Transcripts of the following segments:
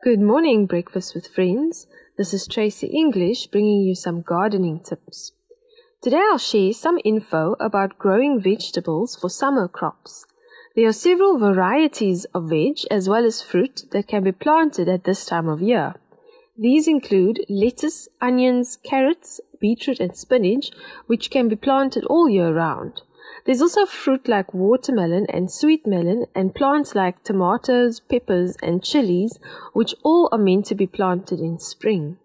Good morning, Breakfast with Friends. This is Tracy English bringing you some gardening tips. Today I'll share some info about growing vegetables for summer crops. There are several varieties of veg as well as fruit that can be planted at this time of year. These include lettuce, onions, carrots, beetroot, and spinach, which can be planted all year round. There's also fruit like watermelon and sweet melon, and plants like tomatoes, peppers, and chilies, which all are meant to be planted in spring.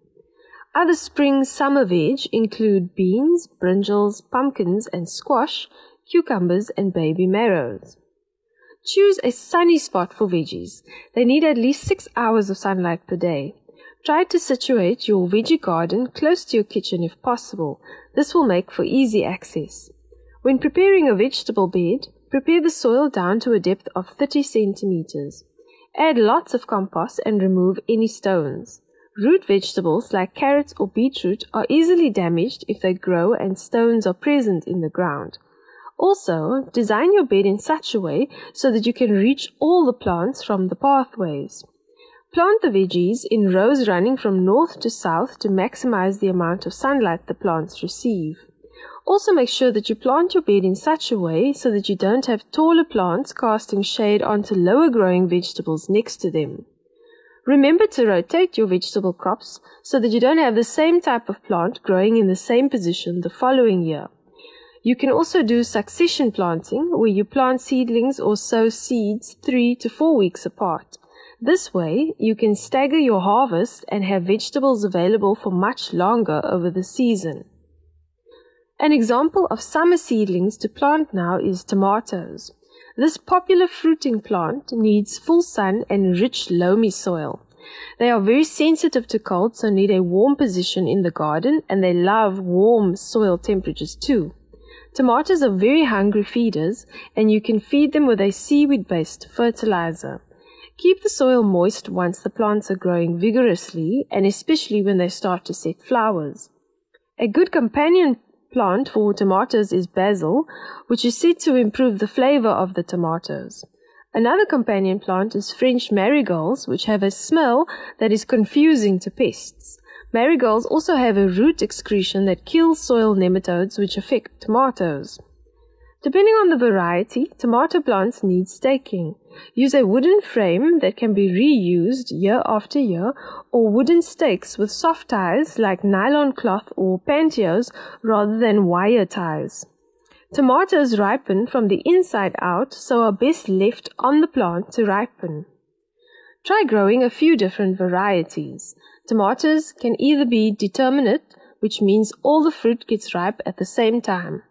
Other spring summer veg include beans, brinjals, pumpkins, and squash, cucumbers, and baby marrows. Choose a sunny spot for veggies. They need at least six hours of sunlight per day. Try to situate your veggie garden close to your kitchen if possible. This will make for easy access. When preparing a vegetable bed, prepare the soil down to a depth of 30 centimeters. Add lots of compost and remove any stones. Root vegetables like carrots or beetroot are easily damaged if they grow and stones are present in the ground. Also, design your bed in such a way so that you can reach all the plants from the pathways. Plant the veggies in rows running from north to south to maximize the amount of sunlight the plants receive. Also make sure that you plant your bed in such a way so that you don't have taller plants casting shade onto lower growing vegetables next to them. Remember to rotate your vegetable crops so that you don't have the same type of plant growing in the same position the following year. You can also do succession planting where you plant seedlings or sow seeds three to four weeks apart. This way, you can stagger your harvest and have vegetables available for much longer over the season. An example of summer seedlings to plant now is tomatoes. This popular fruiting plant needs full sun and rich loamy soil. They are very sensitive to cold, so need a warm position in the garden, and they love warm soil temperatures too. Tomatoes are very hungry feeders, and you can feed them with a seaweed based fertilizer. Keep the soil moist once the plants are growing vigorously and especially when they start to set flowers. A good companion plant for tomatoes is basil, which is said to improve the flavor of the tomatoes. Another companion plant is French marigolds, which have a smell that is confusing to pests. Marigolds also have a root excretion that kills soil nematodes which affect tomatoes. Depending on the variety, tomato plants need staking. Use a wooden frame that can be reused year after year or wooden stakes with soft ties like nylon cloth or pantyhose rather than wire ties. Tomatoes ripen from the inside out so are best left on the plant to ripen. Try growing a few different varieties. Tomatoes can either be determinate, which means all the fruit gets ripe at the same time.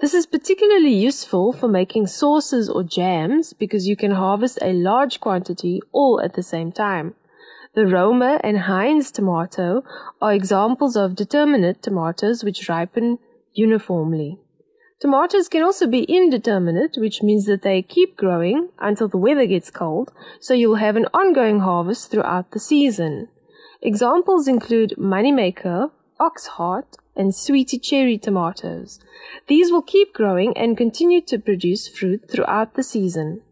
This is particularly useful for making sauces or jams because you can harvest a large quantity all at the same time. The Roma and Heinz tomato are examples of determinate tomatoes which ripen uniformly. Tomatoes can also be indeterminate, which means that they keep growing until the weather gets cold, so you'll have an ongoing harvest throughout the season. Examples include Moneymaker, Oxheart, and sweetie cherry tomatoes. These will keep growing and continue to produce fruit throughout the season.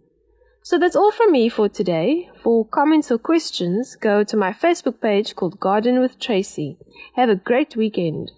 So that's all from me for today. For comments or questions, go to my Facebook page called Garden with Tracy. Have a great weekend.